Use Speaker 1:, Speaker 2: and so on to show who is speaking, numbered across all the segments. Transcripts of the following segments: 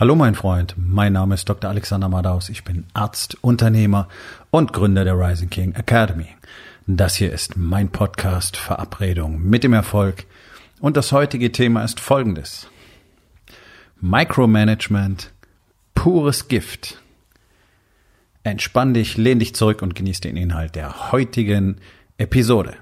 Speaker 1: Hallo mein Freund, mein Name ist Dr. Alexander Madaus, ich bin Arzt, Unternehmer und Gründer der Rising King Academy. Das hier ist mein Podcast Verabredung mit dem Erfolg und das heutige Thema ist folgendes. Micromanagement, pures Gift. Entspann dich, lehn dich zurück und genieß den Inhalt der heutigen Episode.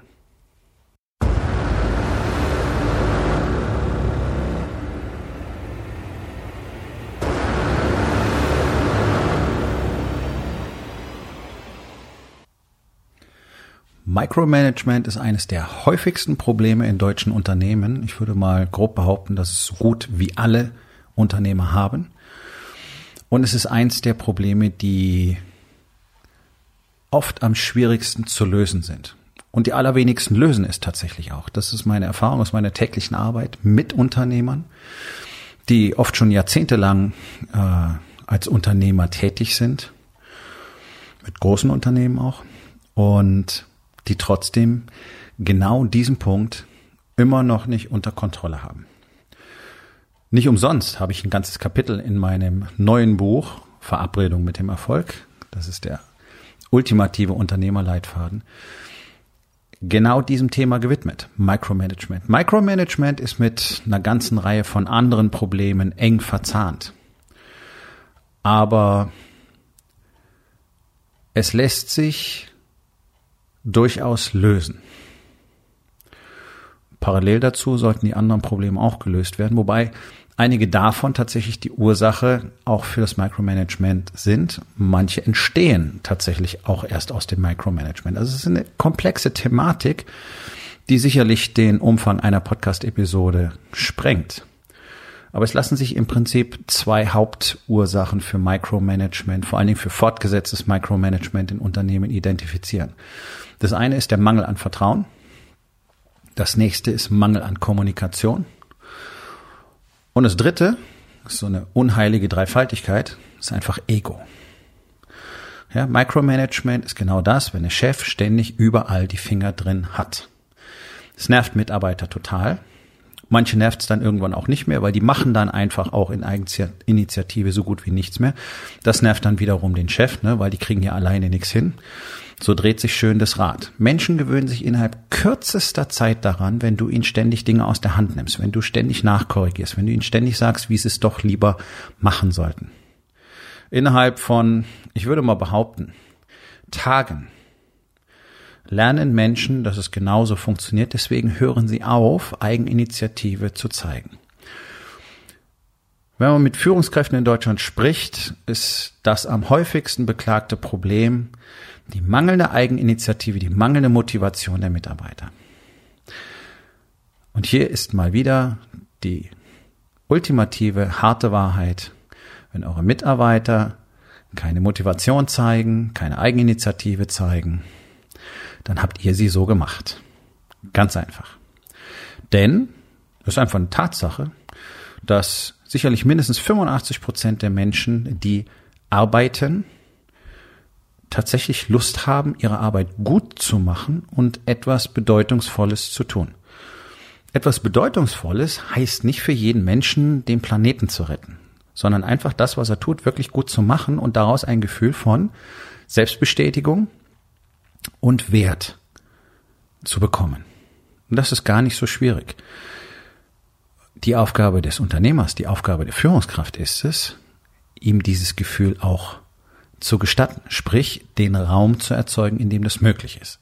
Speaker 1: Micromanagement ist eines der häufigsten Probleme in deutschen Unternehmen. Ich würde mal grob behaupten, dass es so gut wie alle Unternehmer haben. Und es ist eines der Probleme, die oft am schwierigsten zu lösen sind. Und die allerwenigsten lösen es tatsächlich auch. Das ist meine Erfahrung aus meiner täglichen Arbeit mit Unternehmern, die oft schon jahrzehntelang äh, als Unternehmer tätig sind, mit großen Unternehmen auch. Und die trotzdem genau diesen Punkt immer noch nicht unter Kontrolle haben. Nicht umsonst habe ich ein ganzes Kapitel in meinem neuen Buch Verabredung mit dem Erfolg, das ist der ultimative Unternehmerleitfaden, genau diesem Thema gewidmet. Micromanagement. Micromanagement ist mit einer ganzen Reihe von anderen Problemen eng verzahnt. Aber es lässt sich durchaus lösen. Parallel dazu sollten die anderen Probleme auch gelöst werden, wobei einige davon tatsächlich die Ursache auch für das Micromanagement sind. Manche entstehen tatsächlich auch erst aus dem Micromanagement. Also es ist eine komplexe Thematik, die sicherlich den Umfang einer Podcast-Episode sprengt. Aber es lassen sich im Prinzip zwei Hauptursachen für Micromanagement, vor allen Dingen für fortgesetztes Micromanagement in Unternehmen identifizieren. Das eine ist der Mangel an Vertrauen. Das nächste ist Mangel an Kommunikation. Und das dritte ist so eine unheilige Dreifaltigkeit, ist einfach Ego. Ja, Micromanagement ist genau das, wenn der Chef ständig überall die Finger drin hat. Es nervt Mitarbeiter total. Manche nervt es dann irgendwann auch nicht mehr, weil die machen dann einfach auch in Eigeninitiative so gut wie nichts mehr. Das nervt dann wiederum den Chef, ne, weil die kriegen ja alleine nichts hin. So dreht sich schön das Rad. Menschen gewöhnen sich innerhalb kürzester Zeit daran, wenn du ihnen ständig Dinge aus der Hand nimmst, wenn du ständig nachkorrigierst, wenn du ihnen ständig sagst, wie sie es doch lieber machen sollten. Innerhalb von, ich würde mal behaupten, Tagen lernen Menschen, dass es genauso funktioniert. Deswegen hören sie auf, Eigeninitiative zu zeigen. Wenn man mit Führungskräften in Deutschland spricht, ist das am häufigsten beklagte Problem die mangelnde Eigeninitiative, die mangelnde Motivation der Mitarbeiter. Und hier ist mal wieder die ultimative harte Wahrheit. Wenn eure Mitarbeiter keine Motivation zeigen, keine Eigeninitiative zeigen, dann habt ihr sie so gemacht. Ganz einfach. Denn es ist einfach eine Tatsache, dass sicherlich mindestens 85 Prozent der Menschen, die arbeiten, tatsächlich Lust haben, ihre Arbeit gut zu machen und etwas Bedeutungsvolles zu tun. Etwas Bedeutungsvolles heißt nicht für jeden Menschen, den Planeten zu retten, sondern einfach das, was er tut, wirklich gut zu machen und daraus ein Gefühl von Selbstbestätigung und Wert zu bekommen. Und das ist gar nicht so schwierig. Die Aufgabe des Unternehmers, die Aufgabe der Führungskraft ist es, ihm dieses Gefühl auch zu gestatten, sprich den Raum zu erzeugen, in dem das möglich ist.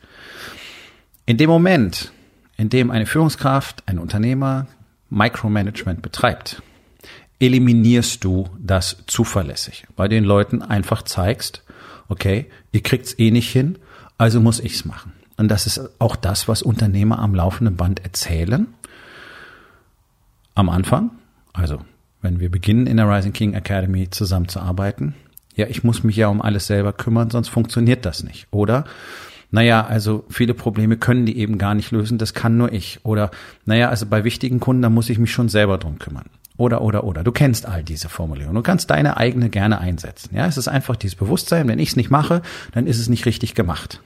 Speaker 1: In dem Moment, in dem eine Führungskraft, ein Unternehmer Micromanagement betreibt, eliminierst du das zuverlässig, bei den Leuten einfach zeigst, okay, ihr kriegt's eh nicht hin, also muss ich's machen. Und das ist auch das, was Unternehmer am laufenden Band erzählen. Am Anfang, also wenn wir beginnen in der Rising King Academy zusammenzuarbeiten, ja, ich muss mich ja um alles selber kümmern, sonst funktioniert das nicht. Oder, naja, also viele Probleme können die eben gar nicht lösen, das kann nur ich. Oder, naja, also bei wichtigen Kunden, da muss ich mich schon selber drum kümmern. Oder, oder, oder. Du kennst all diese Formulierungen. Du kannst deine eigene gerne einsetzen. Ja, es ist einfach dieses Bewusstsein, wenn ich es nicht mache, dann ist es nicht richtig gemacht.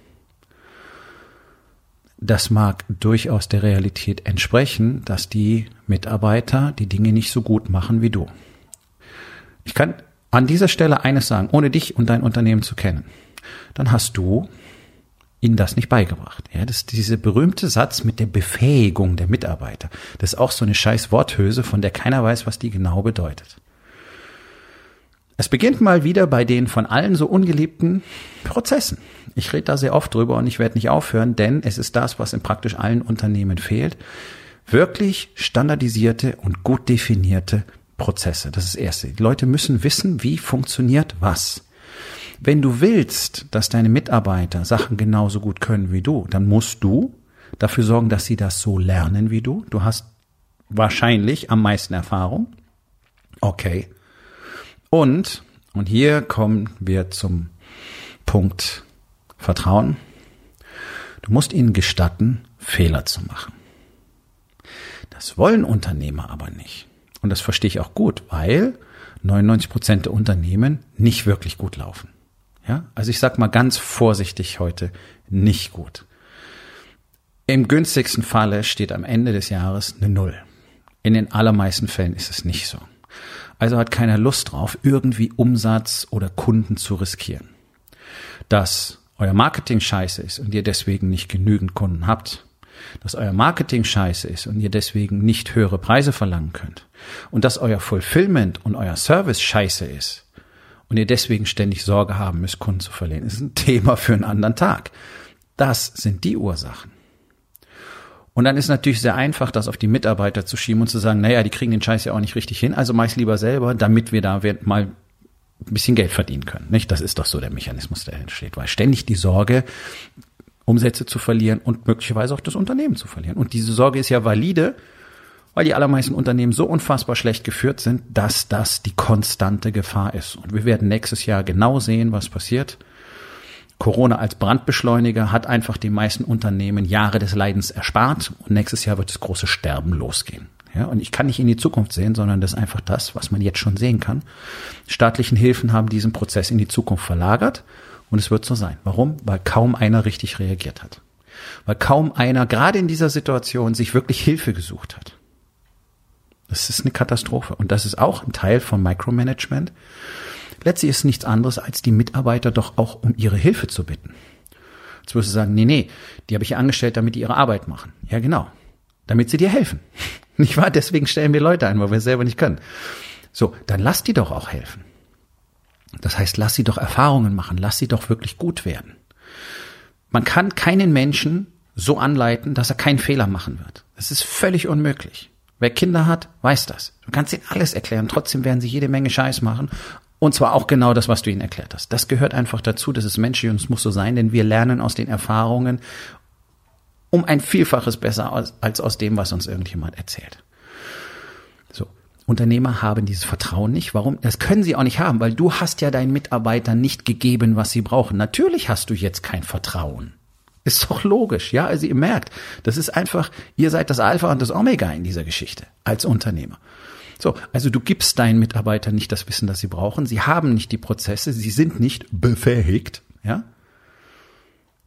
Speaker 1: Das mag durchaus der Realität entsprechen, dass die Mitarbeiter die Dinge nicht so gut machen wie du. Ich kann an dieser Stelle eines sagen, ohne dich und dein Unternehmen zu kennen, dann hast du ihnen das nicht beigebracht. Ja, das ist diese berühmte Satz mit der Befähigung der Mitarbeiter. Das ist auch so eine scheiß Worthülse, von der keiner weiß, was die genau bedeutet. Es beginnt mal wieder bei den von allen so ungeliebten Prozessen. Ich rede da sehr oft drüber und ich werde nicht aufhören, denn es ist das, was in praktisch allen Unternehmen fehlt. Wirklich standardisierte und gut definierte Prozesse. Das ist das Erste. Die Leute müssen wissen, wie funktioniert was. Wenn du willst, dass deine Mitarbeiter Sachen genauso gut können wie du, dann musst du dafür sorgen, dass sie das so lernen wie du. Du hast wahrscheinlich am meisten Erfahrung. Okay. Und, und hier kommen wir zum Punkt Vertrauen. Du musst ihnen gestatten, Fehler zu machen. Das wollen Unternehmer aber nicht. Und das verstehe ich auch gut, weil 99 Prozent der Unternehmen nicht wirklich gut laufen. Ja, also ich sag mal ganz vorsichtig heute nicht gut. Im günstigsten Falle steht am Ende des Jahres eine Null. In den allermeisten Fällen ist es nicht so. Also hat keiner Lust drauf, irgendwie Umsatz oder Kunden zu riskieren. Dass euer Marketing scheiße ist und ihr deswegen nicht genügend Kunden habt, dass euer Marketing scheiße ist und ihr deswegen nicht höhere Preise verlangen könnt und dass euer Fulfillment und euer Service scheiße ist und ihr deswegen ständig Sorge haben müsst, Kunden zu verlieren, ist ein Thema für einen anderen Tag. Das sind die Ursachen. Und dann ist natürlich sehr einfach, das auf die Mitarbeiter zu schieben und zu sagen, naja, die kriegen den Scheiß ja auch nicht richtig hin, also meist lieber selber, damit wir da mal ein bisschen Geld verdienen können. Nicht? Das ist doch so der Mechanismus, der entsteht, weil ständig die Sorge, Umsätze zu verlieren und möglicherweise auch das Unternehmen zu verlieren. Und diese Sorge ist ja valide, weil die allermeisten Unternehmen so unfassbar schlecht geführt sind, dass das die konstante Gefahr ist. Und wir werden nächstes Jahr genau sehen, was passiert. Corona als Brandbeschleuniger hat einfach den meisten Unternehmen Jahre des Leidens erspart und nächstes Jahr wird das große Sterben losgehen. Ja, und ich kann nicht in die Zukunft sehen, sondern das ist einfach das, was man jetzt schon sehen kann. Staatlichen Hilfen haben diesen Prozess in die Zukunft verlagert und es wird so sein. Warum? Weil kaum einer richtig reagiert hat. Weil kaum einer, gerade in dieser Situation, sich wirklich Hilfe gesucht hat. Das ist eine Katastrophe. Und das ist auch ein Teil von Micromanagement. Letztlich ist nichts anderes, als die Mitarbeiter doch auch um ihre Hilfe zu bitten. Jetzt wirst du sagen, nee, nee, die habe ich angestellt, damit die ihre Arbeit machen. Ja, genau. Damit sie dir helfen. Nicht wahr? Deswegen stellen wir Leute ein, weil wir selber nicht können. So, dann lass die doch auch helfen. Das heißt, lass sie doch Erfahrungen machen, lass sie doch wirklich gut werden. Man kann keinen Menschen so anleiten, dass er keinen Fehler machen wird. Das ist völlig unmöglich. Wer Kinder hat, weiß das. Du kannst ihnen alles erklären, trotzdem werden sie jede Menge Scheiß machen. Und zwar auch genau das, was du ihnen erklärt hast. Das gehört einfach dazu, das ist menschlich und es muss so sein, denn wir lernen aus den Erfahrungen um ein Vielfaches besser als aus dem, was uns irgendjemand erzählt. So. Unternehmer haben dieses Vertrauen nicht. Warum? Das können sie auch nicht haben, weil du hast ja deinen Mitarbeitern nicht gegeben, was sie brauchen. Natürlich hast du jetzt kein Vertrauen. Ist doch logisch, ja? Also ihr merkt, das ist einfach, ihr seid das Alpha und das Omega in dieser Geschichte als Unternehmer. So, also du gibst deinen Mitarbeitern nicht das Wissen, das sie brauchen. Sie haben nicht die Prozesse, sie sind nicht befähigt, ja?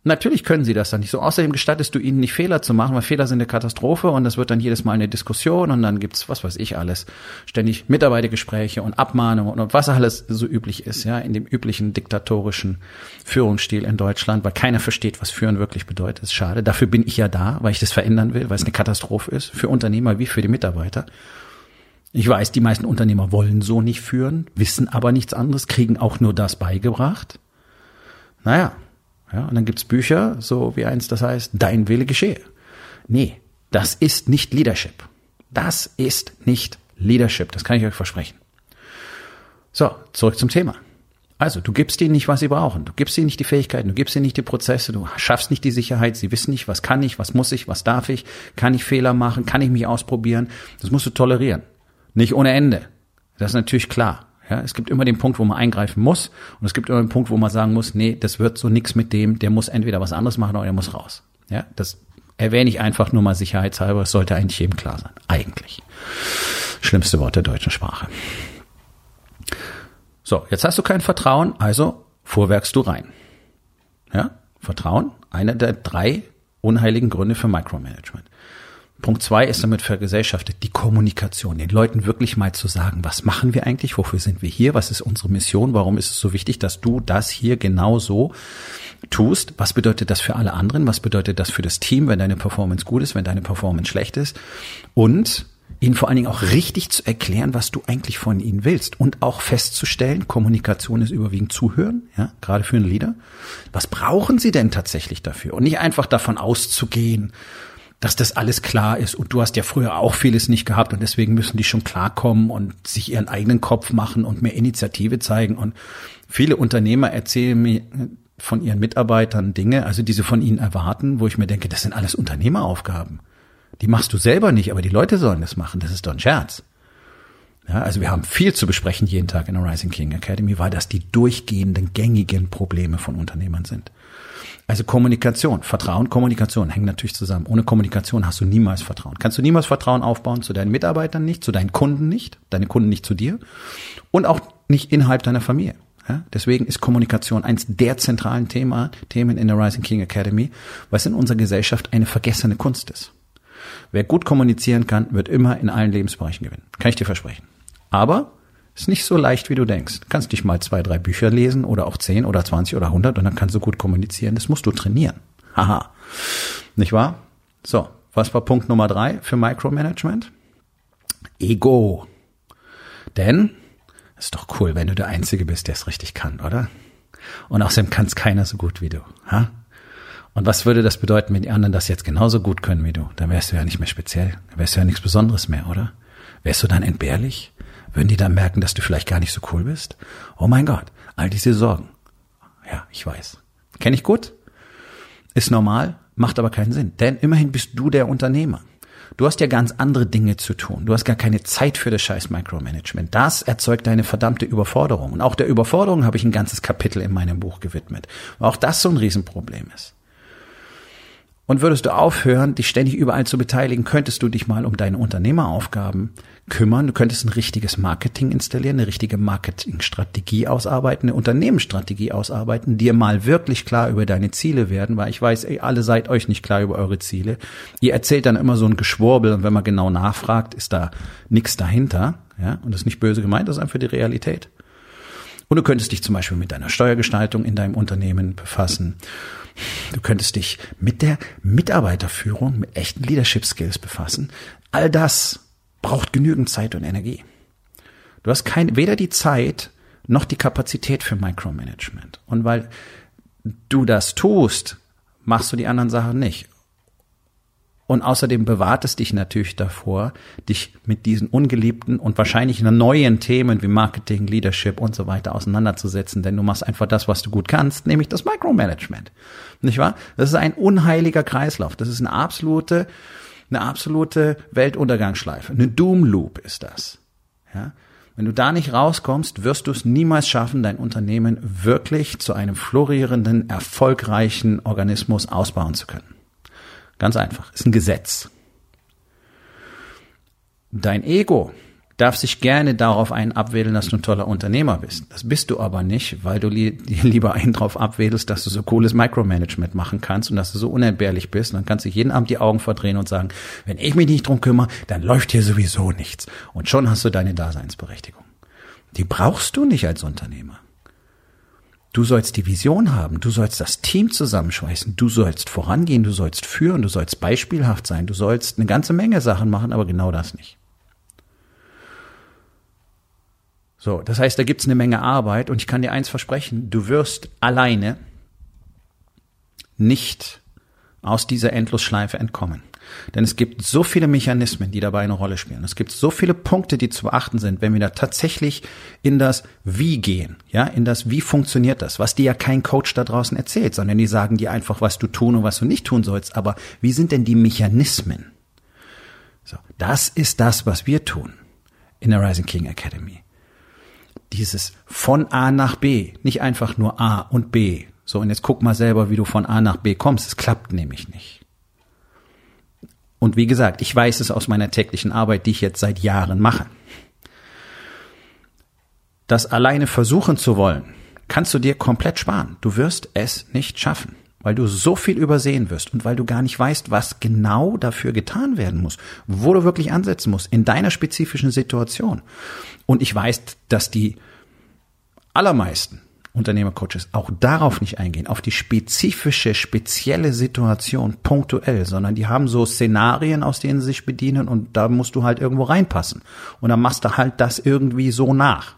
Speaker 1: Natürlich können sie das dann nicht so. Außerdem gestattest du ihnen nicht Fehler zu machen, weil Fehler sind eine Katastrophe und das wird dann jedes Mal eine Diskussion und dann gibt's was weiß ich alles, ständig Mitarbeitergespräche und Abmahnungen und was alles so üblich ist, ja, in dem üblichen diktatorischen Führungsstil in Deutschland, weil keiner versteht, was Führen wirklich bedeutet. Ist schade. Dafür bin ich ja da, weil ich das verändern will, weil es eine Katastrophe ist für Unternehmer wie für die Mitarbeiter. Ich weiß, die meisten Unternehmer wollen so nicht führen, wissen aber nichts anderes, kriegen auch nur das beigebracht. Naja, ja, und dann gibt's Bücher, so wie eins, das heißt, dein Wille geschehe. Nee, das ist nicht Leadership. Das ist nicht Leadership, das kann ich euch versprechen. So, zurück zum Thema. Also, du gibst ihnen nicht, was sie brauchen. Du gibst ihnen nicht die Fähigkeiten, du gibst ihnen nicht die Prozesse, du schaffst nicht die Sicherheit, sie wissen nicht, was kann ich, was muss ich, was darf ich, kann ich Fehler machen, kann ich mich ausprobieren. Das musst du tolerieren. Nicht ohne Ende. Das ist natürlich klar. Ja, es gibt immer den Punkt, wo man eingreifen muss und es gibt immer den Punkt, wo man sagen muss, nee, das wird so nix mit dem, der muss entweder was anderes machen oder er muss raus. Ja, das erwähne ich einfach nur mal sicherheitshalber, es sollte eigentlich jedem klar sein. Eigentlich. Schlimmste Wort der deutschen Sprache. So, jetzt hast du kein Vertrauen, also vorwerkst du rein. Ja, Vertrauen, einer der drei unheiligen Gründe für Micromanagement. Punkt zwei ist damit vergesellschaftet die Kommunikation, den Leuten wirklich mal zu sagen, was machen wir eigentlich, wofür sind wir hier, was ist unsere Mission, warum ist es so wichtig, dass du das hier genau so tust, was bedeutet das für alle anderen, was bedeutet das für das Team, wenn deine Performance gut ist, wenn deine Performance schlecht ist und ihnen vor allen Dingen auch richtig zu erklären, was du eigentlich von ihnen willst und auch festzustellen, Kommunikation ist überwiegend Zuhören, ja, gerade für einen Leader. Was brauchen sie denn tatsächlich dafür? Und nicht einfach davon auszugehen, dass das alles klar ist und du hast ja früher auch vieles nicht gehabt und deswegen müssen die schon klarkommen und sich ihren eigenen Kopf machen und mehr Initiative zeigen und viele Unternehmer erzählen mir von ihren Mitarbeitern Dinge, also diese von ihnen erwarten, wo ich mir denke, das sind alles Unternehmeraufgaben. Die machst du selber nicht, aber die Leute sollen das machen. Das ist doch ein Scherz. Ja, also wir haben viel zu besprechen jeden Tag in der Rising King Academy, weil das die durchgehenden, gängigen Probleme von Unternehmern sind. Also Kommunikation, Vertrauen, Kommunikation hängen natürlich zusammen. Ohne Kommunikation hast du niemals Vertrauen. Kannst du niemals Vertrauen aufbauen zu deinen Mitarbeitern nicht, zu deinen Kunden nicht, deine Kunden nicht zu dir und auch nicht innerhalb deiner Familie. Ja, deswegen ist Kommunikation eins der zentralen Thema, Themen in der Rising King Academy, was in unserer Gesellschaft eine vergessene Kunst ist. Wer gut kommunizieren kann, wird immer in allen Lebensbereichen gewinnen. Kann ich dir versprechen. Aber ist nicht so leicht, wie du denkst. Du kannst dich mal zwei, drei Bücher lesen oder auch zehn oder zwanzig oder hundert und dann kannst du gut kommunizieren. Das musst du trainieren. Haha. Nicht wahr? So, was war Punkt Nummer drei für Micromanagement? Ego. Denn ist doch cool, wenn du der Einzige bist, der es richtig kann, oder? Und außerdem kann es keiner so gut wie du. Ha? Und was würde das bedeuten, wenn die anderen das jetzt genauso gut können wie du? Dann wärst du ja nicht mehr speziell. Dann wärst du ja nichts Besonderes mehr, oder? Wärst du dann entbehrlich? Würden die dann merken, dass du vielleicht gar nicht so cool bist? Oh mein Gott, all diese Sorgen. Ja, ich weiß. Kenne ich gut? Ist normal, macht aber keinen Sinn. Denn immerhin bist du der Unternehmer. Du hast ja ganz andere Dinge zu tun. Du hast gar keine Zeit für das scheiß Micromanagement. Das erzeugt eine verdammte Überforderung. Und auch der Überforderung habe ich ein ganzes Kapitel in meinem Buch gewidmet. Weil auch das so ein Riesenproblem ist. Und würdest du aufhören, dich ständig überall zu beteiligen, könntest du dich mal um deine Unternehmeraufgaben kümmern. Du könntest ein richtiges Marketing installieren, eine richtige Marketingstrategie ausarbeiten, eine Unternehmensstrategie ausarbeiten, dir mal wirklich klar über deine Ziele werden, weil ich weiß, ey, alle seid euch nicht klar über eure Ziele. Ihr erzählt dann immer so ein Geschwurbel und wenn man genau nachfragt, ist da nichts dahinter. Ja, und das ist nicht böse gemeint, das ist einfach die Realität. Und du könntest dich zum Beispiel mit deiner Steuergestaltung in deinem Unternehmen befassen. Du könntest dich mit der Mitarbeiterführung, mit echten Leadership Skills befassen. All das braucht genügend Zeit und Energie. Du hast kein, weder die Zeit noch die Kapazität für Micromanagement. Und weil du das tust, machst du die anderen Sachen nicht. Und außerdem bewahrt es dich natürlich davor, dich mit diesen ungeliebten und wahrscheinlich neuen Themen wie Marketing, Leadership und so weiter auseinanderzusetzen, denn du machst einfach das, was du gut kannst, nämlich das Micromanagement. Nicht wahr? Das ist ein unheiliger Kreislauf. Das ist eine absolute, eine absolute Weltuntergangsschleife. Eine Doom Loop ist das. Ja? Wenn du da nicht rauskommst, wirst du es niemals schaffen, dein Unternehmen wirklich zu einem florierenden, erfolgreichen Organismus ausbauen zu können. Ganz einfach. Ist ein Gesetz. Dein Ego darf sich gerne darauf einen abwählen, dass du ein toller Unternehmer bist. Das bist du aber nicht, weil du li lieber einen drauf abwählst, dass du so cooles Micromanagement machen kannst und dass du so unentbehrlich bist. Und dann kannst du jeden Abend die Augen verdrehen und sagen, wenn ich mich nicht drum kümmere, dann läuft hier sowieso nichts. Und schon hast du deine Daseinsberechtigung. Die brauchst du nicht als Unternehmer. Du sollst die Vision haben, du sollst das Team zusammenschweißen, du sollst vorangehen, du sollst führen, du sollst beispielhaft sein, du sollst eine ganze Menge Sachen machen, aber genau das nicht. So, das heißt, da gibt's eine Menge Arbeit und ich kann dir eins versprechen, du wirst alleine nicht aus dieser Endlosschleife entkommen. Denn es gibt so viele Mechanismen, die dabei eine Rolle spielen. Es gibt so viele Punkte, die zu beachten sind, wenn wir da tatsächlich in das Wie gehen, ja, in das Wie funktioniert das, was dir ja kein Coach da draußen erzählt, sondern die sagen dir einfach, was du tun und was du nicht tun sollst. Aber wie sind denn die Mechanismen? So, das ist das, was wir tun in der Rising King Academy. Dieses von A nach B, nicht einfach nur A und B. So, und jetzt guck mal selber, wie du von A nach B kommst. Es klappt nämlich nicht. Und wie gesagt, ich weiß es aus meiner täglichen Arbeit, die ich jetzt seit Jahren mache. Das alleine versuchen zu wollen, kannst du dir komplett sparen. Du wirst es nicht schaffen. weil du so viel übersehen wirst und weil du gar nicht weißt, was genau dafür getan werden muss, wo du wirklich ansetzen musst in deiner spezifischen Situation. Und ich weiß, dass die allermeisten Unternehmercoaches auch darauf nicht eingehen, auf die spezifische, spezielle Situation punktuell, sondern die haben so Szenarien, aus denen sie sich bedienen und da musst du halt irgendwo reinpassen. Und dann machst du halt das irgendwie so nach.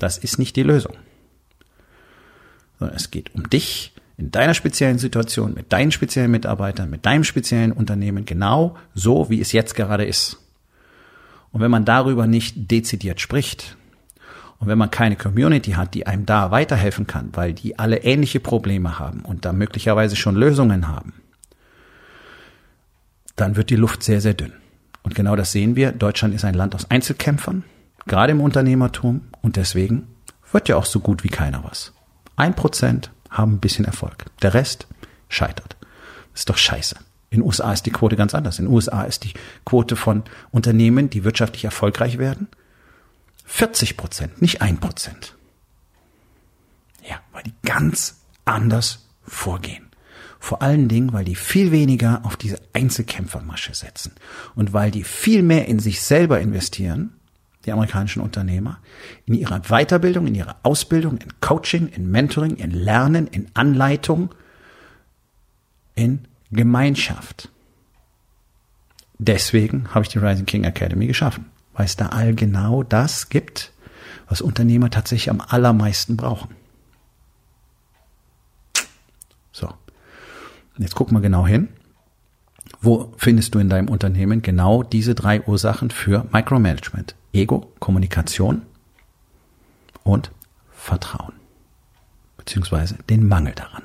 Speaker 1: Das ist nicht die Lösung. Sondern es geht um dich in deiner speziellen Situation, mit deinen speziellen Mitarbeitern, mit deinem speziellen Unternehmen, genau so, wie es jetzt gerade ist. Und wenn man darüber nicht dezidiert spricht, und wenn man keine Community hat, die einem da weiterhelfen kann, weil die alle ähnliche Probleme haben und da möglicherweise schon Lösungen haben, dann wird die Luft sehr, sehr dünn. Und genau das sehen wir. Deutschland ist ein Land aus Einzelkämpfern, gerade im Unternehmertum. Und deswegen wird ja auch so gut wie keiner was. Ein Prozent haben ein bisschen Erfolg. Der Rest scheitert. Ist doch scheiße. In den USA ist die Quote ganz anders. In den USA ist die Quote von Unternehmen, die wirtschaftlich erfolgreich werden, 40 Prozent, nicht ein Prozent. Ja, weil die ganz anders vorgehen. Vor allen Dingen, weil die viel weniger auf diese Einzelkämpfermasche setzen und weil die viel mehr in sich selber investieren, die amerikanischen Unternehmer, in ihrer Weiterbildung, in ihrer Ausbildung, in Coaching, in Mentoring, in Lernen, in Anleitung, in Gemeinschaft. Deswegen habe ich die Rising King Academy geschaffen weil es da all genau das gibt, was Unternehmer tatsächlich am allermeisten brauchen. So. Jetzt guck mal genau hin. Wo findest du in deinem Unternehmen genau diese drei Ursachen für Micromanagement? Ego, Kommunikation und Vertrauen. Beziehungsweise den Mangel daran.